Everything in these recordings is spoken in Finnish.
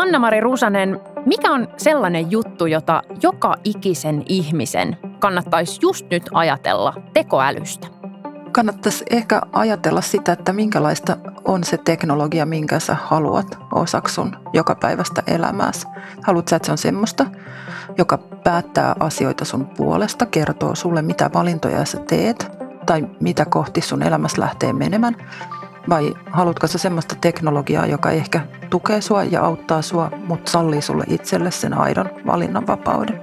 Anna-Mari Rusanen, mikä on sellainen juttu, jota joka ikisen ihmisen kannattaisi just nyt ajatella tekoälystä? Kannattaisi ehkä ajatella sitä, että minkälaista on se teknologia, minkä sä haluat osaksi sun jokapäiväistä elämääsi. Haluat sä, että se on semmoista, joka päättää asioita sun puolesta, kertoo sulle, mitä valintoja sä teet tai mitä kohti sun elämässä lähtee menemään – vai haluatko sä semmoista teknologiaa, joka ehkä tukee sua ja auttaa sua, mutta sallii sulle itselle sen aidon valinnanvapauden?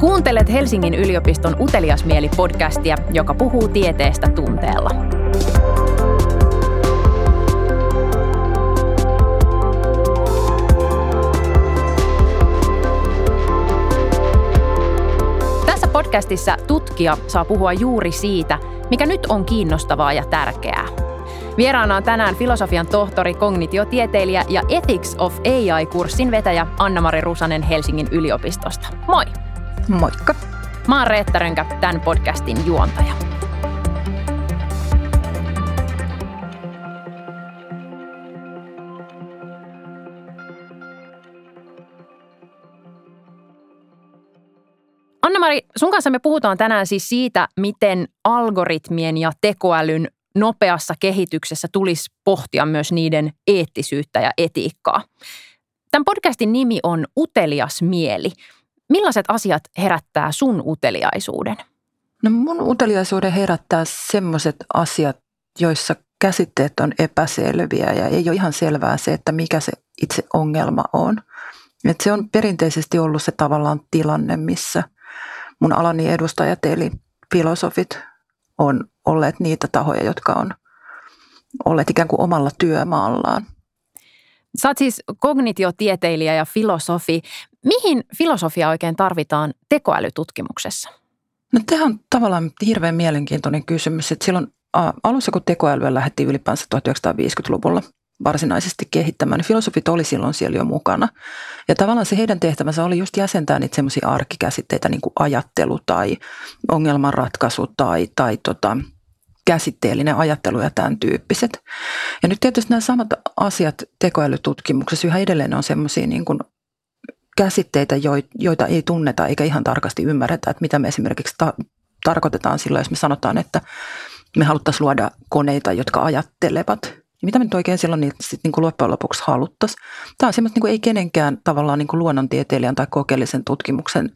Kuuntelet Helsingin yliopiston Uteliasmieli podcastia, joka puhuu tieteestä tunteella. Podcastissa tutkija saa puhua juuri siitä, mikä nyt on kiinnostavaa ja tärkeää. Vieraana on tänään filosofian tohtori, kognitiotieteilijä ja Ethics of AI-kurssin vetäjä Anna-Mari Rusanen Helsingin yliopistosta. Moi! Moikka! Mä oon Reetta Rönkä, tämän podcastin juontaja. Anna-Mari, sun kanssa me puhutaan tänään siis siitä, miten algoritmien ja tekoälyn nopeassa kehityksessä tulisi pohtia myös niiden eettisyyttä ja etiikkaa. Tämän podcastin nimi on Utelias mieli. Millaiset asiat herättää sun uteliaisuuden? No mun uteliaisuuden herättää semmoiset asiat, joissa käsitteet on epäselviä ja ei ole ihan selvää se, että mikä se itse ongelma on. Et se on perinteisesti ollut se tavallaan tilanne, missä – mun alani edustajat eli filosofit on olleet niitä tahoja, jotka on olleet ikään kuin omalla työmaallaan. Sä oot siis kognitiotieteilijä ja filosofi. Mihin filosofia oikein tarvitaan tekoälytutkimuksessa? No tämä on tavallaan hirveän mielenkiintoinen kysymys. Että silloin alussa, kun tekoälyä lähdettiin ylipäänsä 1950-luvulla varsinaisesti kehittämään, niin filosofit oli silloin siellä jo mukana. Ja tavallaan se heidän tehtävänsä oli just jäsentää niitä semmoisia arkikäsitteitä, niin kuin ajattelu tai ongelmanratkaisu tai, tai tota, käsitteellinen ajattelu ja tämän tyyppiset. Ja nyt tietysti nämä samat asiat tekoälytutkimuksessa yhä edelleen on semmoisia niin kuin käsitteitä, joita ei tunneta eikä ihan tarkasti ymmärretä, että mitä me esimerkiksi ta- tarkoitetaan silloin, jos me sanotaan, että me haluttaisiin luoda koneita, jotka ajattelevat – niin mitä me nyt oikein silloin niitä sit niin kuin loppujen lopuksi haluttaisiin? Tämä on semmoista, niin kuin ei kenenkään tavallaan niin kuin luonnontieteilijän tai kokeellisen tutkimuksen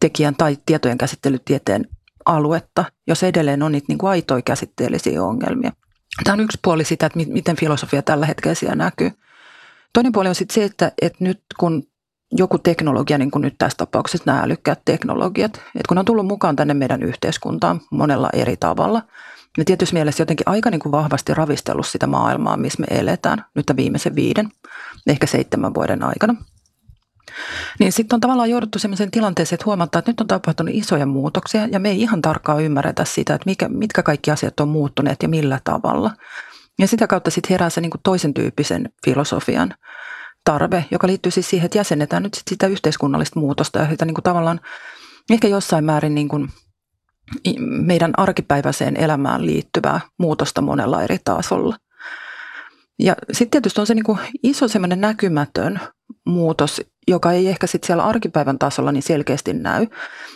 tekijän tai tietojen käsittelytieteen aluetta, jos edelleen on niitä niin kuin aitoja käsitteellisiä ongelmia. Tämä on yksi puoli sitä, että miten filosofia tällä hetkellä siellä näkyy. Toinen puoli on sitten se, että, että nyt kun joku teknologia, niin kuin nyt tässä tapauksessa nämä älykkäät teknologiat, että kun on tullut mukaan tänne meidän yhteiskuntaan monella eri tavalla – ja tietysti mielessä jotenkin aika niin kuin vahvasti ravistellut sitä maailmaa, missä me eletään nyt viimeisen viiden, ehkä seitsemän vuoden aikana. Niin sitten on tavallaan jouduttu sellaiseen tilanteeseen, että huomataan, että nyt on tapahtunut isoja muutoksia ja me ei ihan tarkkaan ymmärretä sitä, että mikä, mitkä kaikki asiat on muuttuneet ja millä tavalla. Ja sitä kautta sitten herää se niin kuin toisen tyyppisen filosofian tarve, joka liittyy siis siihen, että jäsennetään nyt sit sitä yhteiskunnallista muutosta ja sitä niin kuin tavallaan ehkä jossain määrin niin kuin meidän arkipäiväiseen elämään liittyvää muutosta monella eri tasolla. Ja sitten tietysti on se niin kuin iso semmoinen näkymätön muutos, joka ei ehkä sitten siellä arkipäivän tasolla niin selkeästi näy.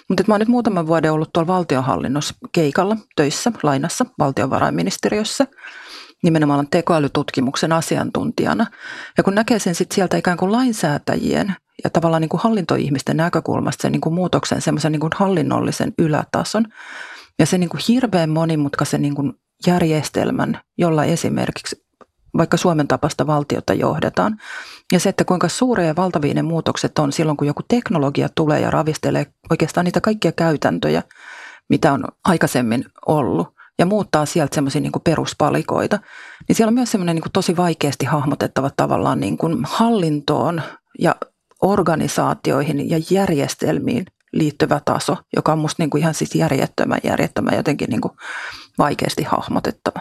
Mutta mä oon nyt muutaman vuoden ollut tuolla valtionhallinnossa keikalla töissä, lainassa valtiovarainministeriössä nimenomaan tekoälytutkimuksen asiantuntijana. Ja kun näkee sen sitten sieltä ikään kuin lainsäätäjien ja tavallaan niin kuin hallintoihmisten näkökulmasta sen niin kuin muutoksen semmoisen niin kuin hallinnollisen ylätason ja sen niin kuin hirveän monimutkaisen niin kuin järjestelmän, jolla esimerkiksi vaikka Suomen tapasta valtiota johdetaan. Ja se, että kuinka suuria ja valtavia ne muutokset on silloin, kun joku teknologia tulee ja ravistelee oikeastaan niitä kaikkia käytäntöjä, mitä on aikaisemmin ollut ja muuttaa sieltä semmoisia niin peruspalikoita, niin siellä on myös semmoinen niin tosi vaikeasti hahmotettava tavallaan niin kuin hallintoon ja organisaatioihin ja järjestelmiin liittyvä taso, joka on musta niin ihan siis järjettömän, järjettömän jotenkin niin kuin vaikeasti hahmotettava.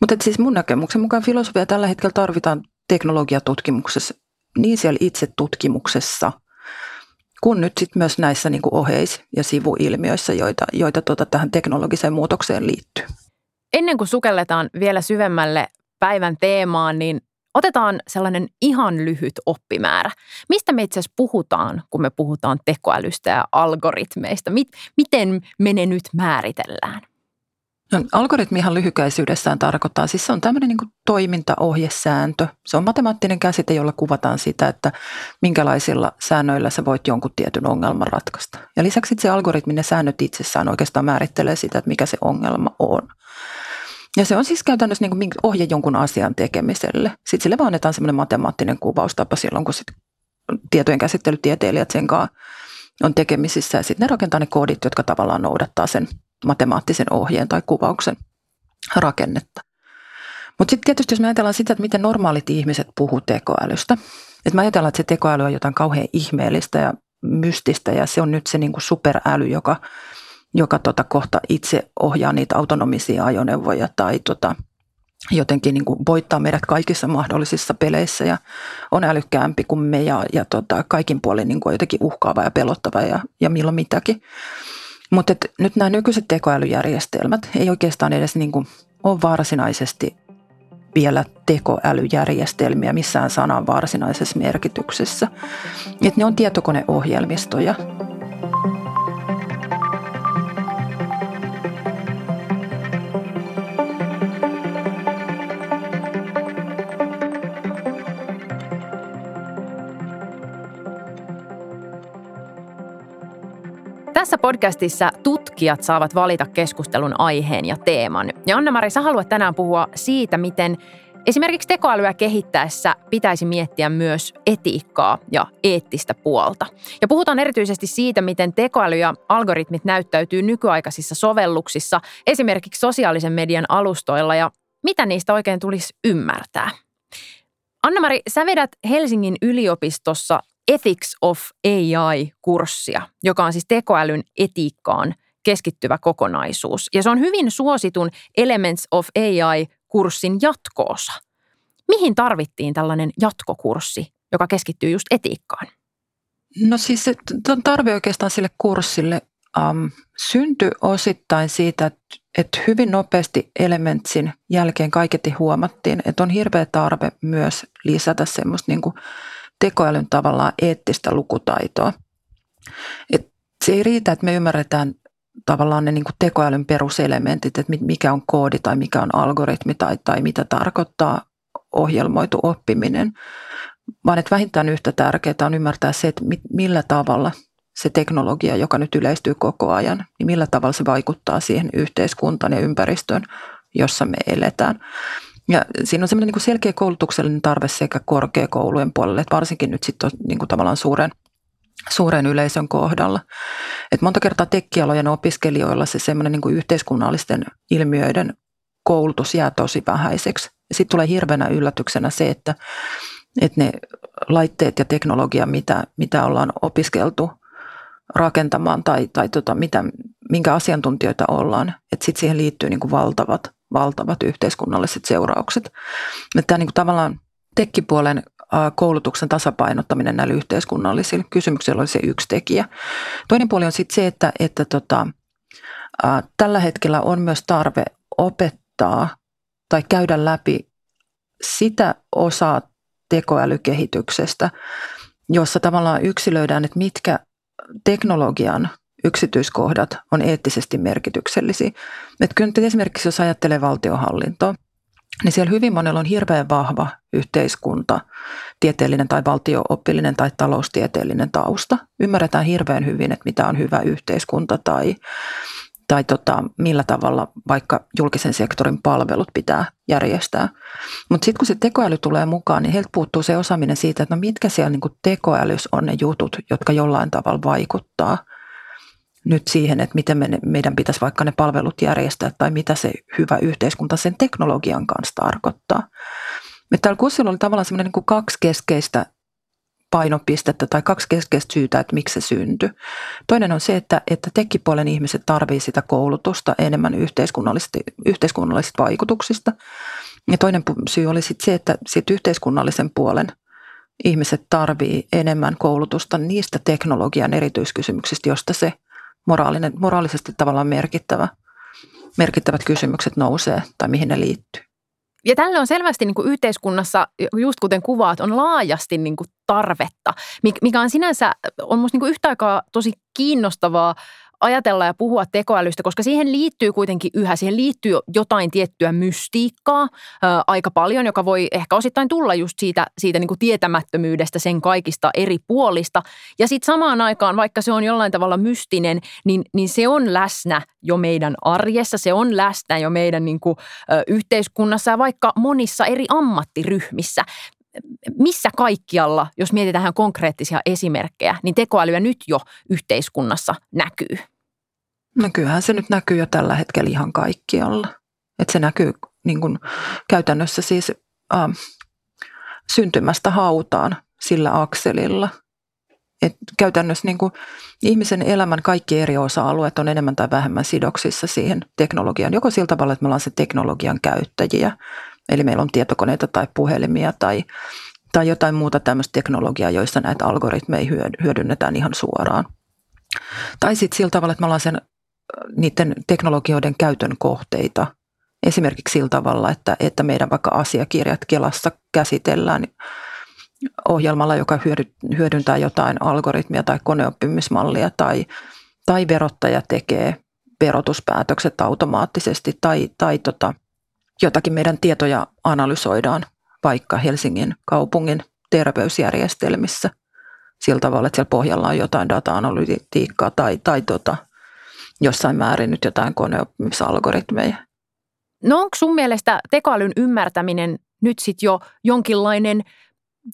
Mutta siis mun näkemyksen mukaan filosofia tällä hetkellä tarvitaan teknologiatutkimuksessa, niin siellä itse tutkimuksessa, kuin nyt sitten myös näissä niin kuin oheis- ja sivuilmiöissä, joita, joita tota tähän teknologiseen muutokseen liittyy. ennen kuin sukelletaan vielä syvemmälle päivän teemaan, niin otetaan sellainen ihan lyhyt oppimäärä. Mistä me itse asiassa puhutaan, kun me puhutaan tekoälystä ja algoritmeista? Miten me ne nyt määritellään? No, algoritmi ihan lyhykäisyydessään tarkoittaa, siis se on tämmöinen niin toimintaohjesääntö. Se on matemaattinen käsite, jolla kuvataan sitä, että minkälaisilla säännöillä sä voit jonkun tietyn ongelman ratkaista. Ja lisäksi se algoritmi, ne säännöt itsessään oikeastaan määrittelee sitä, että mikä se ongelma on. Ja se on siis käytännössä niin ohje jonkun asian tekemiselle. Sitten sille vaan annetaan semmoinen matemaattinen kuvaustapa silloin, kun sit tietojen käsittelytieteilijät sen kanssa on tekemisissä. Ja sitten ne rakentaa ne koodit, jotka tavallaan noudattaa sen matemaattisen ohjeen tai kuvauksen rakennetta. Mutta sitten tietysti jos me ajatellaan sitä, että miten normaalit ihmiset puhuu tekoälystä, että me ajatellaan, että se tekoäly on jotain kauhean ihmeellistä ja mystistä ja se on nyt se niinku superäly, joka, joka tota kohta itse ohjaa niitä autonomisia ajoneuvoja tai tota, jotenkin niin kuin voittaa meidät kaikissa mahdollisissa peleissä ja on älykkäämpi kuin me ja, ja tota, kaikin puolin niin kuin jotenkin uhkaava ja pelottava ja, ja milloin mitäkin. Mutta nyt nämä nykyiset tekoälyjärjestelmät ei oikeastaan edes niin kuin ole varsinaisesti vielä tekoälyjärjestelmiä missään sanan varsinaisessa merkityksessä. Et ne on tietokoneohjelmistoja. Tässä podcastissa tutkijat saavat valita keskustelun aiheen ja teeman. Ja Anna-Mari, sä haluat tänään puhua siitä, miten esimerkiksi tekoälyä kehittäessä pitäisi miettiä myös etiikkaa ja eettistä puolta. Ja puhutaan erityisesti siitä, miten tekoäly ja algoritmit näyttäytyy nykyaikaisissa sovelluksissa, esimerkiksi sosiaalisen median alustoilla ja mitä niistä oikein tulisi ymmärtää. Anna-Mari, sä vedät Helsingin yliopistossa Ethics of AI-kurssia, joka on siis tekoälyn etiikkaan keskittyvä kokonaisuus. Ja se on hyvin suositun Elements of AI-kurssin jatkoosa. Mihin tarvittiin tällainen jatkokurssi, joka keskittyy just etiikkaan? No siis tarve oikeastaan sille kurssille um, syntyi osittain siitä, että, hyvin nopeasti Elementsin jälkeen kaiketi huomattiin, että on hirveä tarve myös lisätä semmoista niin kuin tekoälyn tavallaan eettistä lukutaitoa. Et se ei riitä, että me ymmärretään tavallaan ne niin kuin tekoälyn peruselementit, että mikä on koodi tai mikä on algoritmi tai, tai mitä tarkoittaa ohjelmoitu oppiminen, vaan että vähintään yhtä tärkeää on ymmärtää se, että millä tavalla se teknologia, joka nyt yleistyy koko ajan, niin millä tavalla se vaikuttaa siihen yhteiskuntaan ja ympäristöön, jossa me eletään. Ja siinä on semmoinen niin selkeä koulutuksellinen tarve sekä korkeakoulujen puolelle, että varsinkin nyt sitten niin kuin tavallaan suuren, suuren yleisön kohdalla. Et monta kertaa tekkialojen opiskelijoilla se semmoinen niin yhteiskunnallisten ilmiöiden koulutus jää tosi vähäiseksi. Sitten tulee hirveänä yllätyksenä se, että, että ne laitteet ja teknologia, mitä, mitä ollaan opiskeltu rakentamaan tai, tai tota, mitä, minkä asiantuntijoita ollaan, että sitten siihen liittyy niin kuin valtavat valtavat yhteiskunnalliset seuraukset. Että tämä niin kuin tavallaan tekkipuolen koulutuksen tasapainottaminen näillä yhteiskunnallisilla kysymyksillä oli se yksi tekijä. Toinen puoli on sitten se, että, että tota, ä, tällä hetkellä on myös tarve opettaa tai käydä läpi sitä osaa tekoälykehityksestä, jossa tavallaan yksilöidään, että mitkä teknologian yksityiskohdat on eettisesti merkityksellisiä. Että kyllä esimerkiksi jos ajattelee valtiohallintoa, niin siellä hyvin monella on hirveän vahva yhteiskunta, tieteellinen tai valtiooppillinen tai taloustieteellinen tausta. Ymmärretään hirveän hyvin, että mitä on hyvä yhteiskunta tai, tai tota, millä tavalla vaikka julkisen sektorin palvelut pitää järjestää. Mutta sitten kun se tekoäly tulee mukaan, niin heiltä puuttuu se osaaminen siitä, että no mitkä siellä niinku tekoälys on ne jutut, jotka jollain tavalla vaikuttaa – nyt siihen, että miten me, meidän pitäisi vaikka ne palvelut järjestää tai mitä se hyvä yhteiskunta sen teknologian kanssa tarkoittaa. Me täällä kurssilla oli tavallaan semmoinen niin kaksi keskeistä painopistettä tai kaksi keskeistä syytä, että miksi se syntyi. Toinen on se, että, että tekkipuolen ihmiset tarvitsevat sitä koulutusta enemmän yhteiskunnallisista, yhteiskunnallisista vaikutuksista. Ja toinen syy oli sitten se, että sit yhteiskunnallisen puolen ihmiset tarvii enemmän koulutusta niistä teknologian erityiskysymyksistä, josta se moraalinen, moraalisesti tavallaan merkittävä merkittävät kysymykset nousee tai mihin ne liittyy. Ja tälle on selvästi niin kuin yhteiskunnassa, just kuten kuvaat, on laajasti niin kuin tarvetta, mikä on sinänsä, on minusta niin yhtä aikaa tosi kiinnostavaa ajatella ja puhua tekoälystä, koska siihen liittyy kuitenkin yhä, siihen liittyy jotain tiettyä mystiikkaa ää, aika paljon, joka voi ehkä osittain tulla just siitä, siitä niin kuin tietämättömyydestä sen kaikista eri puolista. Ja sitten samaan aikaan, vaikka se on jollain tavalla mystinen, niin, niin se on läsnä jo meidän arjessa, se on läsnä jo meidän niin kuin, ä, yhteiskunnassa ja vaikka monissa eri ammattiryhmissä missä kaikkialla, jos mietitään konkreettisia esimerkkejä, niin tekoälyä nyt jo yhteiskunnassa näkyy? No kyllähän se nyt näkyy jo tällä hetkellä ihan kaikkialla. Että se näkyy niin kuin käytännössä siis äh, syntymästä hautaan sillä akselilla. Et käytännössä niin kuin ihmisen elämän kaikki eri osa-alueet on enemmän tai vähemmän sidoksissa siihen teknologiaan. Joko sillä tavalla, että me ollaan se teknologian käyttäjiä, eli meillä on tietokoneita tai puhelimia tai, tai jotain muuta tämmöistä teknologiaa, joissa näitä algoritmeja hyödynnetään ihan suoraan. Tai sitten sillä tavalla, että me ollaan sen niiden teknologioiden käytön kohteita. Esimerkiksi sillä tavalla, että, että meidän vaikka asiakirjat Kelassa käsitellään ohjelmalla, joka hyödyntää jotain algoritmia tai koneoppimismallia tai, tai verottaja tekee verotuspäätökset automaattisesti tai, tai tota, jotakin meidän tietoja analysoidaan vaikka Helsingin kaupungin terveysjärjestelmissä sillä tavalla, että siellä pohjalla on jotain data-analytiikkaa tai, tai tota, jossain määrin nyt jotain koneoppimisalgoritmeja. No onko sun mielestä tekoälyn ymmärtäminen nyt sitten jo jonkinlainen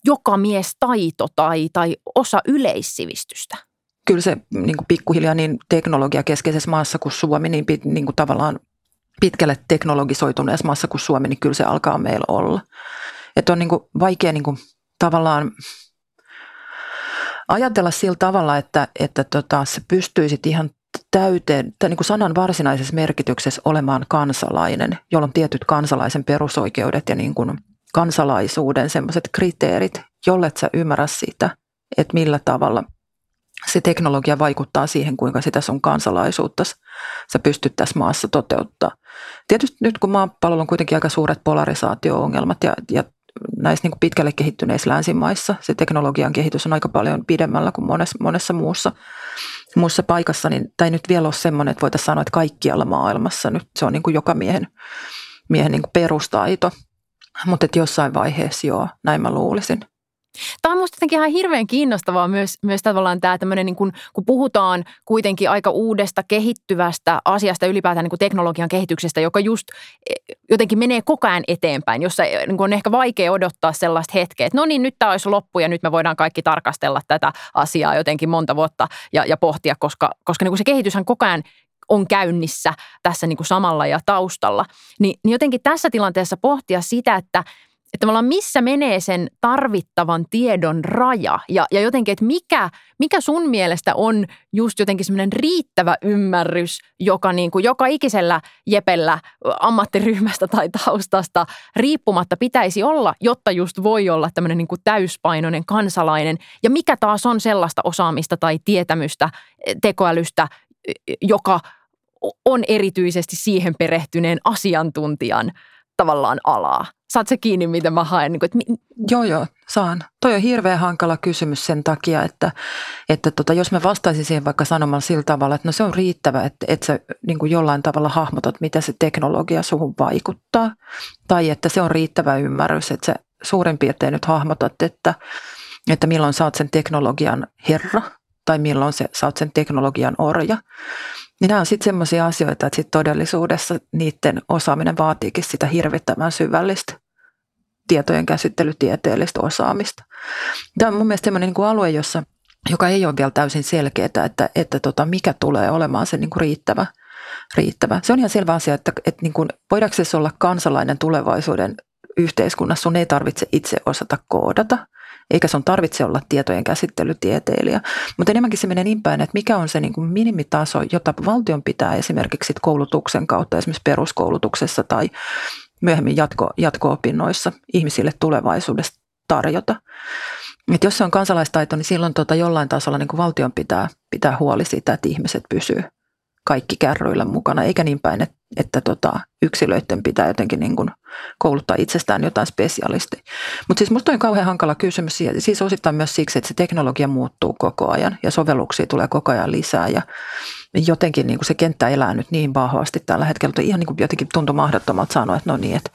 jokamiestaito tai, tai osa yleissivistystä? Kyllä se niin kuin pikkuhiljaa niin teknologiakeskeisessä maassa kuin Suomi, niin, niin kuin tavallaan pitkälle teknologisoituneessa maassa kuin Suomi, niin kyllä se alkaa meillä olla. Että on niin kuin vaikea niin kuin tavallaan ajatella sillä tavalla, että, että tota, se pystyisit ihan täyteen, tai niin kuin sanan varsinaisessa merkityksessä olemaan kansalainen, jolla on tietyt kansalaisen perusoikeudet ja niin kuin kansalaisuuden semmoiset kriteerit, jolle sä ymmärrä sitä, että millä tavalla se teknologia vaikuttaa siihen, kuinka sitä sun kansalaisuutta sä pystyt tässä maassa toteuttaa. Tietysti nyt kun maapallolla on kuitenkin aika suuret polarisaatio-ongelmat ja, ja näissä niin kuin pitkälle kehittyneissä länsimaissa se teknologian kehitys on aika paljon pidemmällä kuin monessa, monessa muussa muussa paikassa, niin, tai nyt vielä ole semmoinen, että voitaisiin sanoa, että kaikkialla maailmassa nyt se on niin kuin joka miehen, miehen niin kuin perustaito. Mutta että jossain vaiheessa joo, näin mä luulisin. Tämä on minusta jotenkin ihan hirveän kiinnostavaa myös, myös tavallaan tämä tämmöinen, niin kun, kun puhutaan kuitenkin aika uudesta kehittyvästä asiasta ylipäätään niin kuin teknologian kehityksestä, joka just e, jotenkin menee koko ajan eteenpäin, jossa e, niin on ehkä vaikea odottaa sellaista hetkeä, että no niin, nyt tämä olisi loppu ja nyt me voidaan kaikki tarkastella tätä asiaa jotenkin monta vuotta ja, ja pohtia, koska, koska niin kuin se kehityshän koko ajan on käynnissä tässä niin kuin samalla ja taustalla. Ni, niin jotenkin tässä tilanteessa pohtia sitä, että että tavallaan missä menee sen tarvittavan tiedon raja? Ja, ja jotenkin, että mikä, mikä sun mielestä on just jotenkin semmoinen riittävä ymmärrys, joka niin kuin joka ikisellä jepellä ammattiryhmästä tai taustasta riippumatta pitäisi olla, jotta just voi olla tämmöinen niin kuin täyspainoinen kansalainen? Ja mikä taas on sellaista osaamista tai tietämystä tekoälystä, joka on erityisesti siihen perehtyneen asiantuntijan tavallaan alaa. Saat se kiinni, mitä mä haen? Niin kuin, että... Joo, joo, saan. Toi on hirveän hankala kysymys sen takia, että, että tota, jos mä vastaisin siihen vaikka sanomalla sillä tavalla, että no se on riittävä, että, että sä niin kuin jollain tavalla hahmotat, mitä se teknologia suhun vaikuttaa. Tai että se on riittävä ymmärrys, että sä suurin piirtein nyt hahmotat, että, että milloin sä oot sen teknologian herra tai milloin se, sä oot sen teknologian orja. Niin nämä on sitten sellaisia asioita, että sit todellisuudessa niiden osaaminen vaatiikin sitä hirvittävän syvällistä tietojen käsittelytieteellistä osaamista. Tämä on mun mielestä sellainen niin alue, jossa, joka ei ole vielä täysin selkeää, että, että tota, mikä tulee olemaan se niin kuin riittävä, riittävä. Se on ihan selvä asia, että, että niin kuin, voidaanko se olla kansalainen tulevaisuuden yhteiskunnassa, sun ei tarvitse itse osata koodata – eikä sun tarvitse olla tietojen käsittelytieteilijä. Mutta enemmänkin se menee niin päin, että mikä on se niin kuin minimitaso, jota valtion pitää esimerkiksi koulutuksen kautta, esimerkiksi peruskoulutuksessa tai myöhemmin jatko, jatko-opinnoissa ihmisille tulevaisuudessa tarjota. Et jos se on kansalaistaito, niin silloin tota jollain tasolla niin kuin valtion pitää pitää huoli siitä, että ihmiset pysyy kaikki kärryillä mukana, eikä niin päin, että, että tota, yksilöiden pitää jotenkin niin kuin kouluttaa itsestään jotain spesialisteja. Mutta siis minusta on kauhean hankala kysymys, siis osittain myös siksi, että se teknologia muuttuu koko ajan ja sovelluksia tulee koko ajan lisää ja jotenkin niin kuin se kenttä elää nyt niin vahvasti tällä hetkellä, että ihan niin kuin jotenkin tuntuu mahdottomalta sanoa, että no niin, että,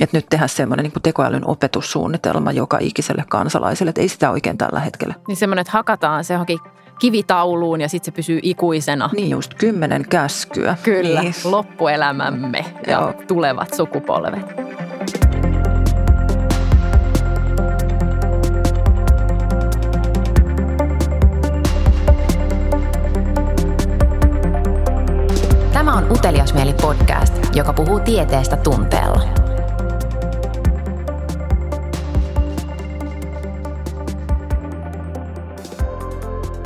että nyt tehdään semmoinen niin kuin tekoälyn opetussuunnitelma joka ikiselle kansalaiselle, että ei sitä oikein tällä hetkellä. Niin semmoinen, että hakataan se johonkin kivitauluun ja sitten se pysyy ikuisena. Niin just, kymmenen käskyä. Kyllä, niin. loppuelämämme ja Joo. tulevat sukupolvet. Tämä on Uteliasmieli podcast, joka puhuu tieteestä tunteella.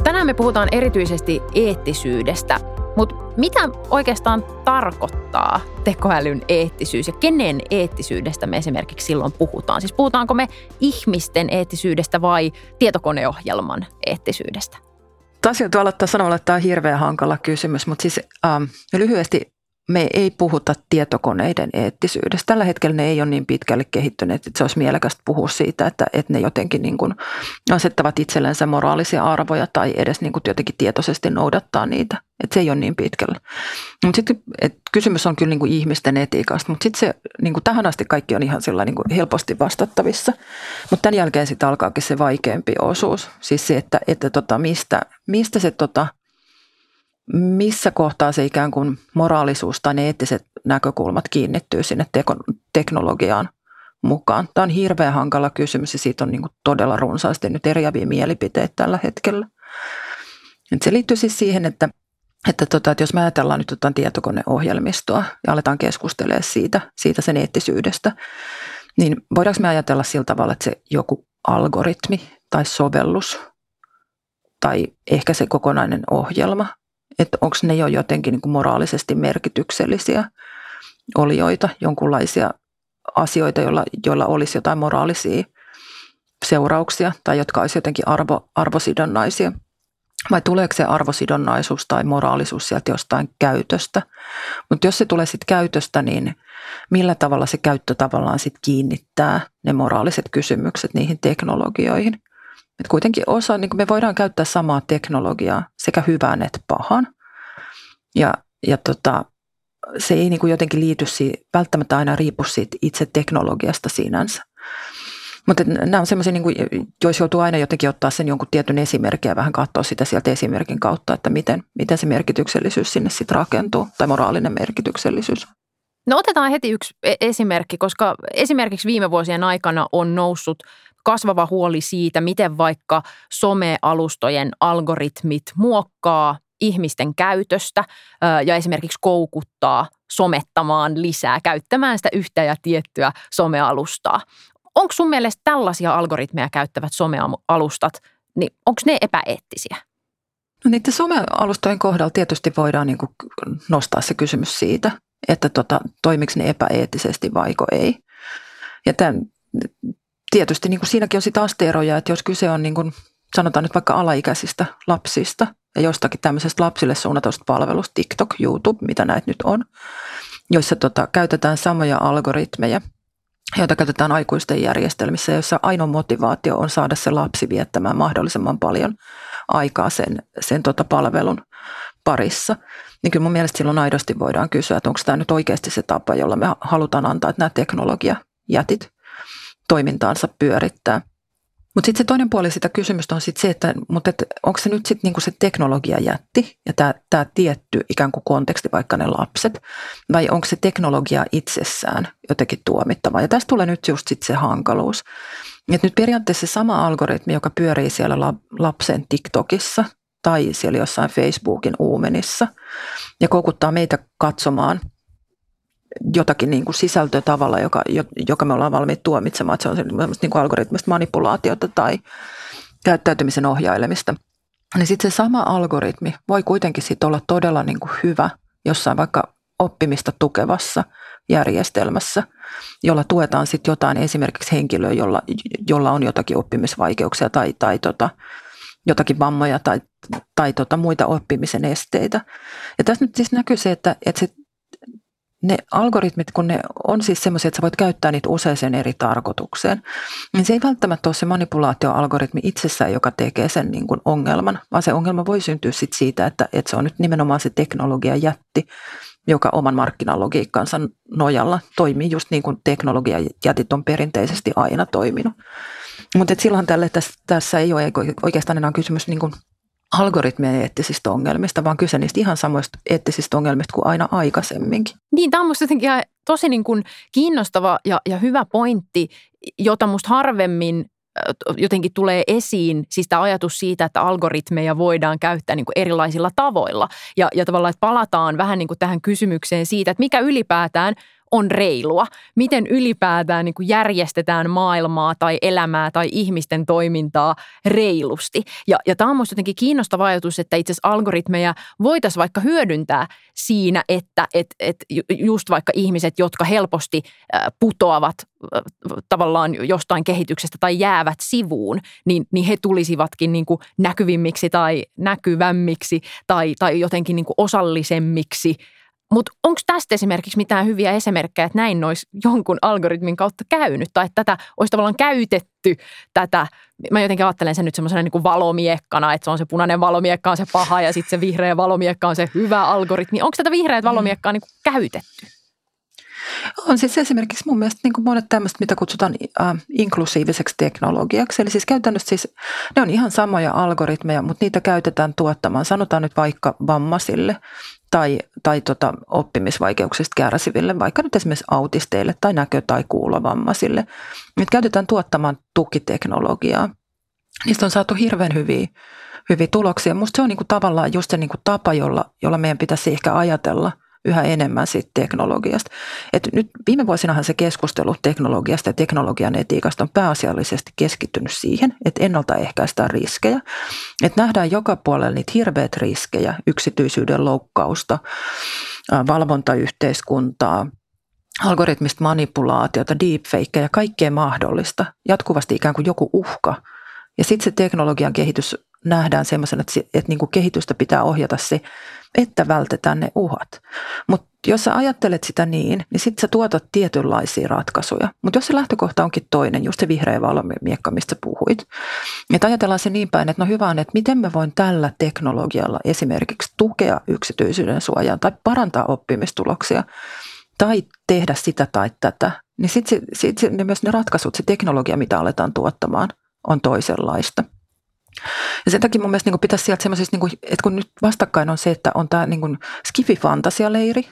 Tänään me puhutaan erityisesti eettisyydestä, mutta mitä oikeastaan tarkoittaa tekoälyn eettisyys ja kenen eettisyydestä me esimerkiksi silloin puhutaan? Siis puhutaanko me ihmisten eettisyydestä vai tietokoneohjelman eettisyydestä? Joutuu aloittaa sanomalla, että tämä on hirveän hankala kysymys, mutta siis ähm, lyhyesti me ei puhuta tietokoneiden eettisyydestä. Tällä hetkellä ne ei ole niin pitkälle kehittyneet, että se olisi mielekästä puhua siitä, että, että ne jotenkin niin kuin asettavat itsellensä moraalisia arvoja tai edes niin kuin jotenkin tietoisesti noudattaa niitä. Että se ei ole niin pitkällä. Mutta sitten kysymys on kyllä niin kuin ihmisten etiikasta, mutta sitten se niin kuin tähän asti kaikki on ihan sillä niin kuin helposti vastattavissa. Mutta tämän jälkeen sitten alkaakin se vaikeampi osuus. Siis se, että, että tota, mistä, mistä se tota, – missä kohtaa se ikään kuin moraalisuus tai ne eettiset näkökulmat kiinnittyy sinne teknologiaan mukaan? Tämä on hirveän hankala kysymys ja siitä on niin kuin todella runsaasti nyt eriäviä mielipiteitä tällä hetkellä. Et se liittyy siis siihen, että, että, tota, että jos me ajatellaan nyt jotain tietokoneohjelmistoa ja aletaan keskustelemaan siitä, siitä sen eettisyydestä, niin voidaanko me ajatella sillä tavalla, että se joku algoritmi tai sovellus tai ehkä se kokonainen ohjelma että onko ne jo jotenkin niin kuin moraalisesti merkityksellisiä olioita, jonkunlaisia asioita, joilla, joilla olisi jotain moraalisia seurauksia tai jotka olisi jotenkin arvo, arvosidonnaisia. Vai tuleeko se arvosidonnaisuus tai moraalisuus sieltä jostain käytöstä? Mutta jos se tulee sitten käytöstä, niin millä tavalla se käyttö tavallaan sitten kiinnittää ne moraaliset kysymykset niihin teknologioihin? Et kuitenkin osa, niin me voidaan käyttää samaa teknologiaa sekä hyvään että pahan. Ja, ja tota, se ei niin kuin jotenkin liity siihen, välttämättä aina riipu siitä itse teknologiasta sinänsä. Mutta nämä on semmoisia, niin jos joutuu aina jotenkin ottaa sen jonkun tietyn esimerkin ja vähän katsoa sitä sieltä esimerkin kautta, että miten, miten se merkityksellisyys sinne sitten rakentuu, tai moraalinen merkityksellisyys. No otetaan heti yksi e-, esimerkki, koska esimerkiksi viime vuosien aikana on noussut kasvava huoli siitä, miten vaikka somealustojen algoritmit muokkaa ihmisten käytöstä ja esimerkiksi koukuttaa somettamaan lisää, käyttämään sitä yhtä ja tiettyä somealustaa. Onko sun mielestä tällaisia algoritmeja käyttävät somealustat, niin onko ne epäeettisiä? No niiden somealustojen kohdalla tietysti voidaan niin kuin nostaa se kysymys siitä, että tota, toimiko ne epäeettisesti vaiko ei. Ja tämän, tietysti niin kuin siinäkin on sitä asteeroja, että jos kyse on niin kuin, sanotaan nyt vaikka alaikäisistä lapsista ja jostakin tämmöisestä lapsille suunnatusta palvelusta, TikTok, YouTube, mitä näitä nyt on, joissa tota, käytetään samoja algoritmeja, joita käytetään aikuisten järjestelmissä, joissa ainoa motivaatio on saada se lapsi viettämään mahdollisimman paljon aikaa sen, sen tota palvelun parissa. Niin kyllä mun mielestä silloin aidosti voidaan kysyä, että onko tämä nyt oikeasti se tapa, jolla me halutaan antaa, että nämä teknologiajätit toimintaansa pyörittää. Mutta sitten se toinen puoli sitä kysymystä on sitten se, että mutta et, onko se nyt sitten niinku se teknologia jätti ja tämä tietty ikään kuin konteksti, vaikka ne lapset, vai onko se teknologia itsessään jotenkin tuomittava. Ja tästä tulee nyt just sit se hankaluus. Et nyt periaatteessa se sama algoritmi, joka pyörii siellä lapsen TikTokissa tai siellä jossain Facebookin uumenissa ja koukuttaa meitä katsomaan – jotakin niin kuin sisältöä tavalla, joka, joka me ollaan valmiit tuomitsemaan, että se on niin kuin algoritmista manipulaatiota tai käyttäytymisen ohjailemista. Niin sitten se sama algoritmi voi kuitenkin sit olla todella niin kuin hyvä jossain vaikka oppimista tukevassa järjestelmässä, jolla tuetaan sitten jotain esimerkiksi henkilöä, jolla, jolla on jotakin oppimisvaikeuksia tai, tai tota, jotakin vammoja tai, tai tota muita oppimisen esteitä. Ja tässä nyt siis näkyy se, että, että se, ne algoritmit, kun ne on siis semmoisia, että sä voit käyttää niitä useaseen eri tarkoitukseen, niin se ei välttämättä ole se manipulaatioalgoritmi itsessään, joka tekee sen niin kuin ongelman, vaan se ongelma voi syntyä sit siitä, että, että se on nyt nimenomaan se teknologia jätti, joka oman markkinalogiikkansa nojalla toimii just niin kuin teknologiajätit on perinteisesti aina toiminut. Mutta silloin tälle tässä, tässä ei ole oikeastaan enää kysymys niin kuin algoritmien eettisistä ongelmista, vaan kyse niistä ihan samoista eettisistä ongelmista kuin aina aikaisemminkin. Niin, tämä on minusta jotenkin tosi niin kuin kiinnostava ja, ja hyvä pointti, jota minusta harvemmin jotenkin tulee esiin, siis tämä ajatus siitä, että algoritmeja voidaan käyttää niin kuin erilaisilla tavoilla. Ja, ja tavallaan, että palataan vähän niin kuin tähän kysymykseen siitä, että mikä ylipäätään on reilua, miten ylipäätään niin kuin järjestetään maailmaa tai elämää tai ihmisten toimintaa reilusti. Ja, ja tämä on minusta jotenkin kiinnostava ajatus, että itse asiassa algoritmeja voitaisiin vaikka hyödyntää siinä, että et, et just vaikka ihmiset, jotka helposti putoavat tavallaan jostain kehityksestä tai jäävät sivuun, niin, niin he tulisivatkin niin kuin näkyvimmiksi tai näkyvämmiksi tai, tai jotenkin niin kuin osallisemmiksi – mutta onko tästä esimerkiksi mitään hyviä esimerkkejä, että näin olisi jonkun algoritmin kautta käynyt tai että tätä olisi tavallaan käytetty tätä, mä jotenkin ajattelen sen nyt semmoisena niin valomiekkana, että se on se punainen valomiekka on se paha ja sitten se vihreä valomiekka on se hyvä algoritmi. Onko tätä vihreät valomiekkaa niin kuin käytetty? On siis esimerkiksi mun mielestä niin kuin monet tämmöistä, mitä kutsutaan äh, inklusiiviseksi teknologiaksi. Eli siis käytännössä siis ne on ihan samoja algoritmeja, mutta niitä käytetään tuottamaan, sanotaan nyt vaikka vammaisille tai, tai tota, oppimisvaikeuksista kärsiville, vaikka nyt esimerkiksi autisteille tai näkö- tai kuulovammaisille. Nyt käytetään tuottamaan tukiteknologiaa. Niistä on saatu hirveän hyviä, hyviä tuloksia. Minusta se on niinku tavallaan just se niinku tapa, jolla, jolla meidän pitäisi ehkä ajatella – yhä enemmän siitä teknologiasta. Et nyt viime vuosinahan se keskustelu teknologiasta ja teknologian etiikasta on pääasiallisesti keskittynyt siihen, että ennaltaehkäistään riskejä. Että nähdään joka puolella niitä hirveät riskejä, yksityisyyden loukkausta, valvontayhteiskuntaa, algoritmista manipulaatiota, deepfakeja, kaikkea mahdollista. Jatkuvasti ikään kuin joku uhka. Ja sitten se teknologian kehitys nähdään semmoisena, että, että niin kuin kehitystä pitää ohjata se, että vältetään ne uhat. Mutta jos sä ajattelet sitä niin, niin sitten sä tuotat tietynlaisia ratkaisuja. Mutta jos se lähtökohta onkin toinen, just se vihreä valomiekka, mistä puhuit, että ajatellaan se niin päin, että no hyvä on, että miten mä voin tällä teknologialla esimerkiksi tukea yksityisyyden suojaa tai parantaa oppimistuloksia tai tehdä sitä tai tätä, niin sitten sit, sit, myös ne ratkaisut, se teknologia, mitä aletaan tuottamaan, on toisenlaista. Ja sen takia mun mielestä niin pitäisi sieltä semmoisista, niin että kun nyt vastakkain on se, että on tämä niin skifi-fantasialeiri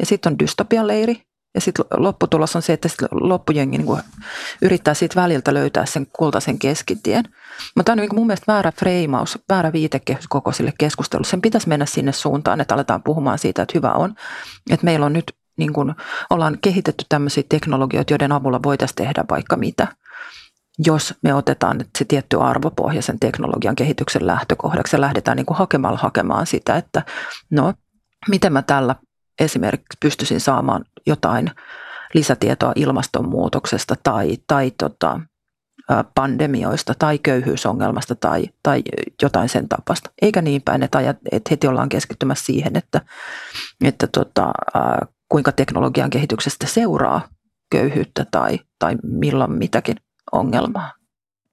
ja sitten on dystopialeiri ja sitten lopputulos on se, että loppujengi niin yrittää siitä väliltä löytää sen kultaisen keskitien. Mutta tämä on niin mun mielestä väärä freimaus, väärä viitekehys koko sille keskustelulle. Sen pitäisi mennä sinne suuntaan, että aletaan puhumaan siitä, että hyvä on, että meillä on nyt niin kuin, ollaan kehitetty tämmöisiä teknologioita, joiden avulla voitaisiin tehdä vaikka mitä – jos me otetaan se tietty arvopohjaisen teknologian kehityksen lähtökohdaksi ja lähdetään niin kuin hakemalla hakemaan sitä, että no, miten mä tällä esimerkiksi pystyisin saamaan jotain lisätietoa ilmastonmuutoksesta tai, tai tota, pandemioista tai köyhyysongelmasta tai, tai jotain sen tapasta. Eikä niin päin, että, ajat, että heti ollaan keskittymässä siihen, että, että tota, kuinka teknologian kehityksestä seuraa köyhyyttä tai, tai milloin mitäkin ongelmaa.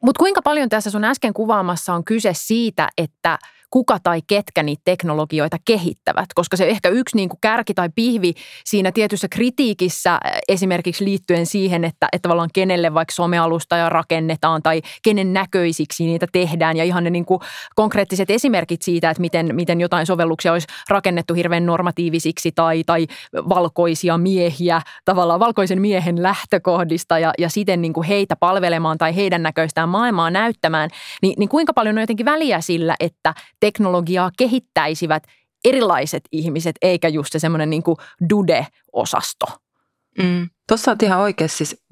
Mutta kuinka paljon tässä sun äsken kuvaamassa on kyse siitä, että kuka tai ketkä niitä teknologioita kehittävät, koska se ehkä yksi niin kuin kärki tai pihvi siinä tietyssä kritiikissä esimerkiksi liittyen siihen, että, että tavallaan kenelle vaikka somealusta rakennetaan tai kenen näköisiksi niitä tehdään ja ihan ne niin kuin konkreettiset esimerkit siitä, että miten, miten jotain sovelluksia olisi rakennettu hirveän normatiivisiksi tai, tai valkoisia miehiä tavallaan valkoisen miehen lähtökohdista ja, ja siten niin kuin heitä palvelemaan tai heidän näköistään maailmaa näyttämään, niin, niin kuinka paljon on jotenkin väliä sillä, että teknologiaa kehittäisivät erilaiset ihmiset, eikä just se semmoinen niin dude-osasto. Mm. Tuossa on ihan oikeassa, siis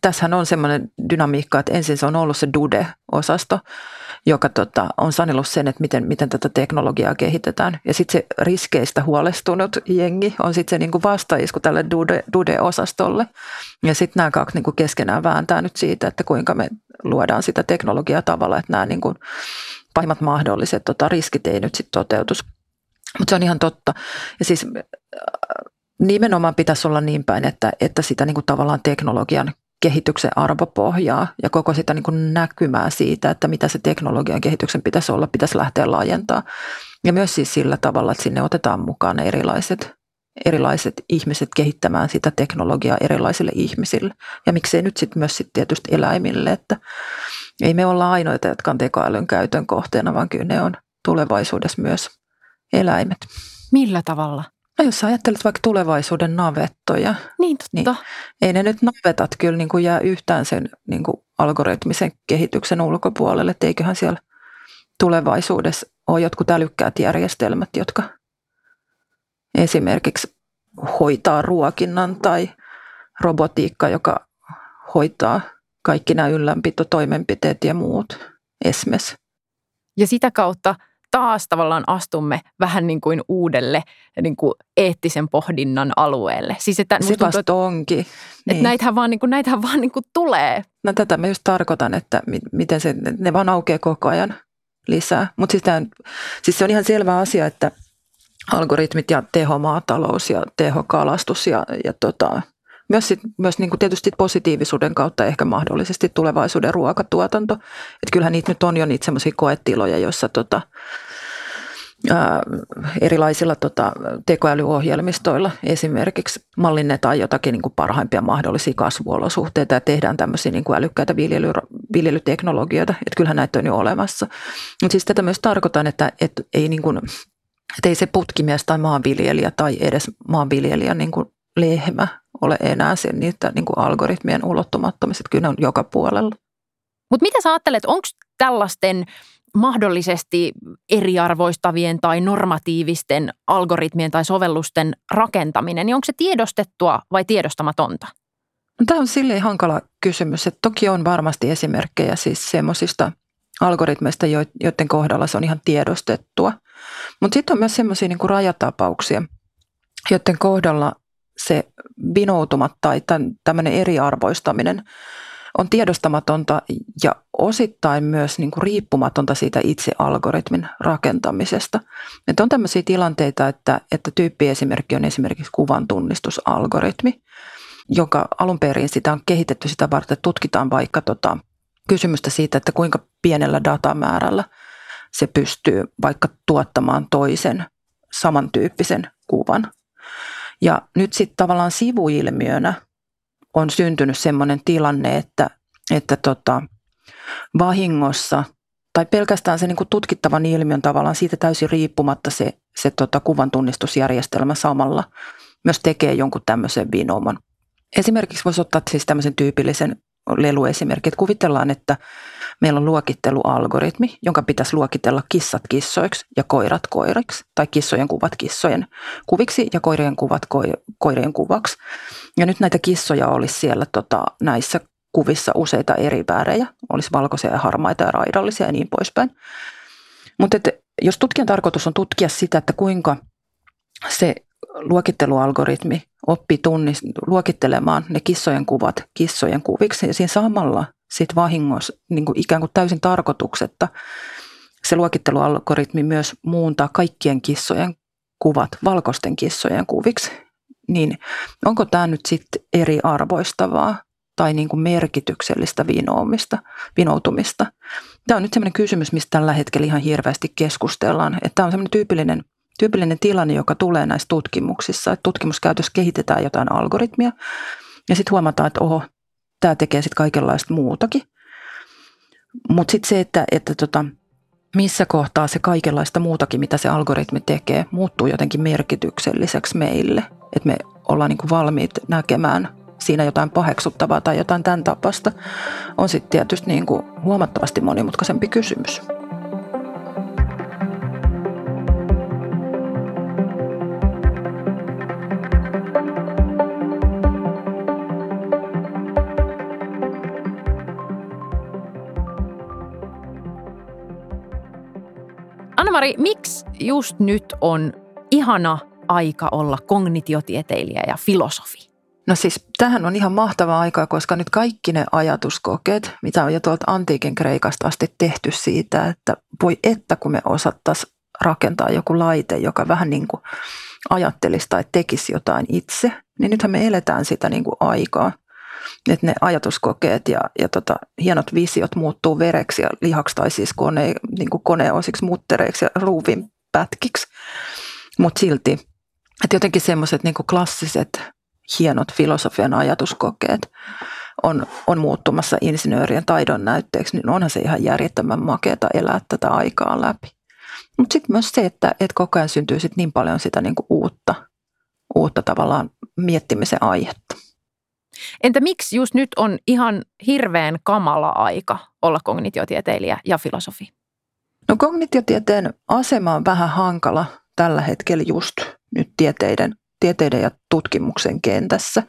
tässähän on semmoinen dynamiikka, että ensin se on ollut se Dude-osasto, joka tota, on sanellut sen, että miten, miten tätä teknologiaa kehitetään. Ja sitten se riskeistä huolestunut jengi on sitten se niinku vastaisku tälle Dude, Dude-osastolle. Ja sitten nämä kaksi niinku keskenään vääntää nyt siitä, että kuinka me luodaan sitä teknologiaa tavalla, että nämä niinku pahimmat mahdolliset tota, riskit ei nyt sitten toteutus. Mutta se on ihan totta. Ja siis nimenomaan pitäisi olla niin päin, että, että sitä niin kuin tavallaan teknologian kehityksen arvopohjaa ja koko sitä niin kuin näkymää siitä, että mitä se teknologian kehityksen pitäisi olla, pitäisi lähteä laajentaa. Ja myös siis sillä tavalla, että sinne otetaan mukaan erilaiset, erilaiset ihmiset kehittämään sitä teknologiaa erilaisille ihmisille. Ja miksei nyt sitten myös sit tietysti eläimille, että ei me olla ainoita, jotka on tekoälyn käytön kohteena, vaan kyllä ne on tulevaisuudessa myös eläimet. Millä tavalla? No jos ajattelet vaikka tulevaisuuden navettoja, niin, totta. niin ei ne nyt navetat kyllä niin kuin jää yhtään sen niin kuin algoritmisen kehityksen ulkopuolelle, että eiköhän siellä tulevaisuudessa ole jotkut älykkäät järjestelmät, jotka esimerkiksi hoitaa ruokinnan tai robotiikka, joka hoitaa kaikki nämä ylläpitotoimenpiteet ja muut esmes. Ja sitä kautta taas tavallaan astumme vähän niin kuin uudelle niin kuin eettisen pohdinnan alueelle. Siis että Se tuntuu, vasta onkin. Että niin. näitähän vaan, niin kuin, näitähän vaan niin kuin tulee. No tätä mä just tarkoitan, että miten se, ne vaan aukeaa koko ajan lisää. Mutta siis, siis se on ihan selvä asia, että algoritmit ja tehomaatalous ja tehokalastus ja, ja tota, myös, sit, myös niin kuin tietysti positiivisuuden kautta ehkä mahdollisesti tulevaisuuden ruokatuotanto. Että kyllähän niitä nyt on jo niitä semmoisia koetiloja, joissa tota, ää, erilaisilla tota, tekoälyohjelmistoilla esimerkiksi mallinnetaan jotakin niin kuin parhaimpia mahdollisia kasvuolosuhteita ja tehdään tämmöisiä niin kuin älykkäitä viljely, viljelyteknologioita. Että kyllähän näitä on jo olemassa. Mutta siis tätä myös tarkoitan, että, että ei niin kuin, että ei se putkimies tai maanviljelijä tai edes maanviljelijä niin kuin lehmä ole enää sen niitä niin kuin algoritmien ulottumattomissa, kyllä ne on joka puolella. Mutta mitä sä ajattelet, onko tällaisten mahdollisesti eriarvoistavien tai normatiivisten algoritmien tai sovellusten rakentaminen, niin onko se tiedostettua vai tiedostamatonta? No, tämä on silleen hankala kysymys, että toki on varmasti esimerkkejä siis semmoisista algoritmeista, joiden kohdalla se on ihan tiedostettua. Mutta sitten on myös semmoisia niin rajatapauksia, joiden kohdalla se vinoutumat tai tämmöinen eriarvoistaminen on tiedostamatonta ja osittain myös niin kuin riippumatonta siitä itse algoritmin rakentamisesta. Että on tämmöisiä tilanteita, että, että tyyppiesimerkki on esimerkiksi kuvan tunnistusalgoritmi, joka alun perin sitä on kehitetty sitä varten, että tutkitaan vaikka tota, kysymystä siitä, että kuinka pienellä datamäärällä se pystyy vaikka tuottamaan toisen samantyyppisen kuvan. Ja nyt sitten tavallaan sivuilmiönä on syntynyt sellainen tilanne, että, että tota, vahingossa tai pelkästään se niin kuin tutkittavan ilmiön tavallaan siitä täysin riippumatta se, se tota, kuvan tunnistusjärjestelmä samalla myös tekee jonkun tämmöisen vinouman. Esimerkiksi voisi ottaa siis tämmöisen tyypillisen leluesimerkin, että kuvitellaan, että meillä on luokittelualgoritmi, jonka pitäisi luokitella kissat kissoiksi ja koirat koiriksi, tai kissojen kuvat kissojen kuviksi ja koirien kuvat koirien kuvaksi. Ja nyt näitä kissoja olisi siellä tota, näissä kuvissa useita eri väärejä, olisi valkoisia ja harmaita ja raidallisia ja niin poispäin. Mutta jos tutkijan tarkoitus on tutkia sitä, että kuinka se luokittelualgoritmi oppi tunnist, luokittelemaan ne kissojen kuvat kissojen kuviksi ja siinä samalla sit vahingossa niin kuin ikään kuin täysin tarkoituksetta se luokittelualgoritmi myös muuntaa kaikkien kissojen kuvat valkoisten kissojen kuviksi, niin onko tämä nyt sitten eriarvoistavaa tai niin kuin merkityksellistä vinoumista, vinoutumista? Tämä on nyt sellainen kysymys, mistä tällä hetkellä ihan hirveästi keskustellaan. Että tämä on sellainen tyypillinen tyypillinen tilanne, joka tulee näissä tutkimuksissa, että tutkimuskäytössä kehitetään jotain algoritmia ja sitten huomataan, että oho, tämä tekee sitten kaikenlaista muutakin. Mutta sitten se, että, että tota, missä kohtaa se kaikenlaista muutakin, mitä se algoritmi tekee, muuttuu jotenkin merkitykselliseksi meille. Että me ollaan niinku valmiit näkemään siinä jotain paheksuttavaa tai jotain tämän tapasta, on sitten tietysti niinku huomattavasti monimutkaisempi kysymys. Anna-Mari, miksi just nyt on ihana aika olla kognitiotieteilijä ja filosofi? No siis tähän on ihan mahtava aika, koska nyt kaikki ne ajatuskokeet, mitä on jo tuolta antiikin Kreikasta asti tehty siitä, että voi että kun me osattaisiin rakentaa joku laite, joka vähän niin kuin ajattelisi tai tekisi jotain itse, niin nythän me eletään sitä niin kuin aikaa. Että ne ajatuskokeet ja, ja tota, hienot visiot muuttuu vereksi ja lihaksi tai siis kone, niin kuin koneosiksi, muttereiksi ja ruuvin pätkiksi. Mutta silti, että jotenkin semmoiset niin klassiset hienot filosofian ajatuskokeet on, on muuttumassa insinöörien taidon näytteeksi, niin onhan se ihan järjettömän makeata elää tätä aikaa läpi. Mutta sitten myös se, että, että koko ajan syntyy sit niin paljon sitä niinku uutta, uutta tavallaan miettimisen aihetta. Entä miksi just nyt on ihan hirveän kamala aika olla kognitiotieteilijä ja filosofi? No kognitiotieteen asema on vähän hankala tällä hetkellä just nyt tieteiden, tieteiden ja tutkimuksen kentässä.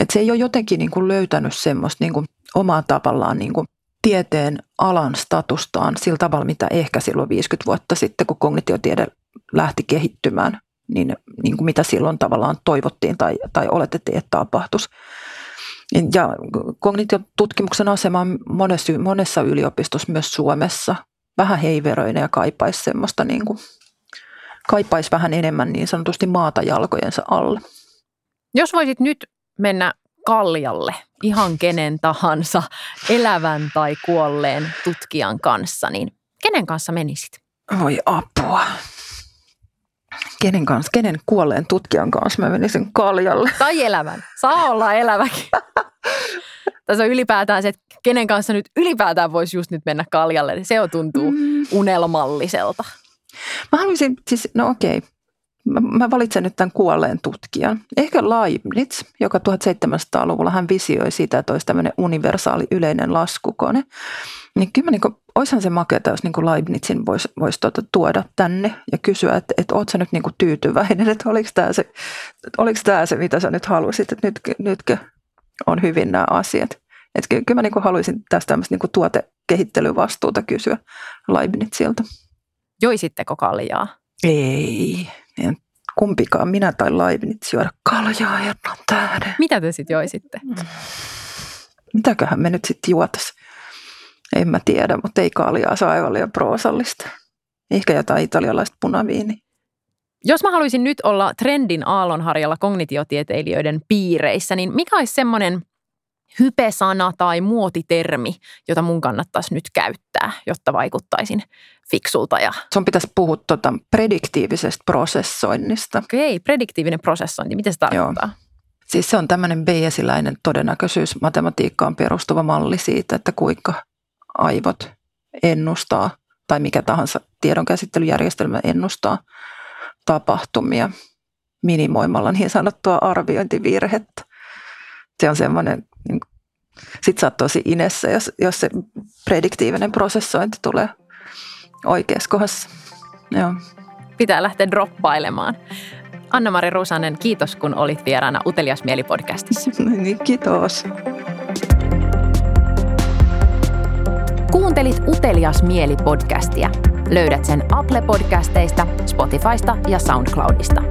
Et se ei ole jotenkin niin kuin löytänyt semmoista niin kuin omaa tavallaan niin kuin tieteen alan statustaan sillä tavalla, mitä ehkä silloin 50 vuotta sitten, kun kognitiotiede lähti kehittymään, niin, niin kuin mitä silloin tavallaan toivottiin tai, tai oletettiin, että tapahtuisi. Ja kognitiotutkimuksen asema on monessa, monessa yliopistossa myös Suomessa vähän heiveröinen ja kaipaisi semmoista niin kuin, kaipaisi vähän enemmän niin sanotusti maata jalkojensa alle. Jos voisit nyt mennä kaljalle ihan kenen tahansa elävän tai kuolleen tutkijan kanssa, niin kenen kanssa menisit? Voi apua. Kenen kanssa, kenen kuolleen tutkijan kanssa mä menisin kaljalle? Tai elävän. Saa olla eläväkin. Tässä on ylipäätään se, että kenen kanssa nyt ylipäätään voisi just nyt mennä kaljalle. Se jo tuntuu mm. unelmalliselta. Mä haluaisin, siis no okei, Mä, mä valitsen nyt tämän kuolleen tutkijan. Ehkä Leibniz, joka 1700-luvulla hän visioi sitä, että olisi tämmöinen universaali yleinen laskukone. Niin kyllä niin kuin, olisihan se makeata, jos niin kuin Leibnizin voisi vois tuota, tuoda tänne ja kysyä, että, että ootko sä nyt niin kuin tyytyväinen, että oliko tämä, se, oliko tämä se, mitä sä nyt halusit, että nytkö, nytkö on hyvin nämä asiat. Että kyllä, kyllä mä niin kuin haluaisin tästä tämmöistä niin kuin tuotekehittelyvastuuta kysyä Leibnizilta. Joisitteko kaljaa? Ei, en kumpikaan, minä tai Leibniz juoda kaljaa herran tähden. Mitä te sitten joisitte? Mm. Mitäköhän me nyt sitten juotas? En mä tiedä, mutta ei kaljaa, on aivan liian proosallista. Ehkä jotain italialaista punaviini. Jos mä haluaisin nyt olla trendin aallonharjalla kognitiotieteilijöiden piireissä, niin mikä olisi semmoinen hypesana tai muotitermi, jota mun kannattaisi nyt käyttää, jotta vaikuttaisin fiksulta. Ja... Sun pitäisi puhua tuota prediktiivisesta prosessoinnista. Okei, prediktiivinen prosessointi, mitä se tarkoittaa? Joo. Siis se on tämmöinen Bayesiläinen todennäköisyysmatematiikkaan perustuva malli siitä, että kuinka aivot ennustaa tai mikä tahansa tiedonkäsittelyjärjestelmä ennustaa tapahtumia minimoimalla niin sanottua arviointivirhettä. Se on semmoinen niin sitten sä oot tosi inessä, jos, jos se prediktiivinen prosessointi tulee oikeassa kohdassa. Joo. Pitää lähteä droppailemaan. Anna-Mari Rusanen, kiitos kun olit vieraana Utelias Mieli-podcastissa. niin, kiitos. Kuuntelit Utelias Mieli-podcastia. Löydät sen Apple-podcasteista, Spotifysta ja SoundCloudista.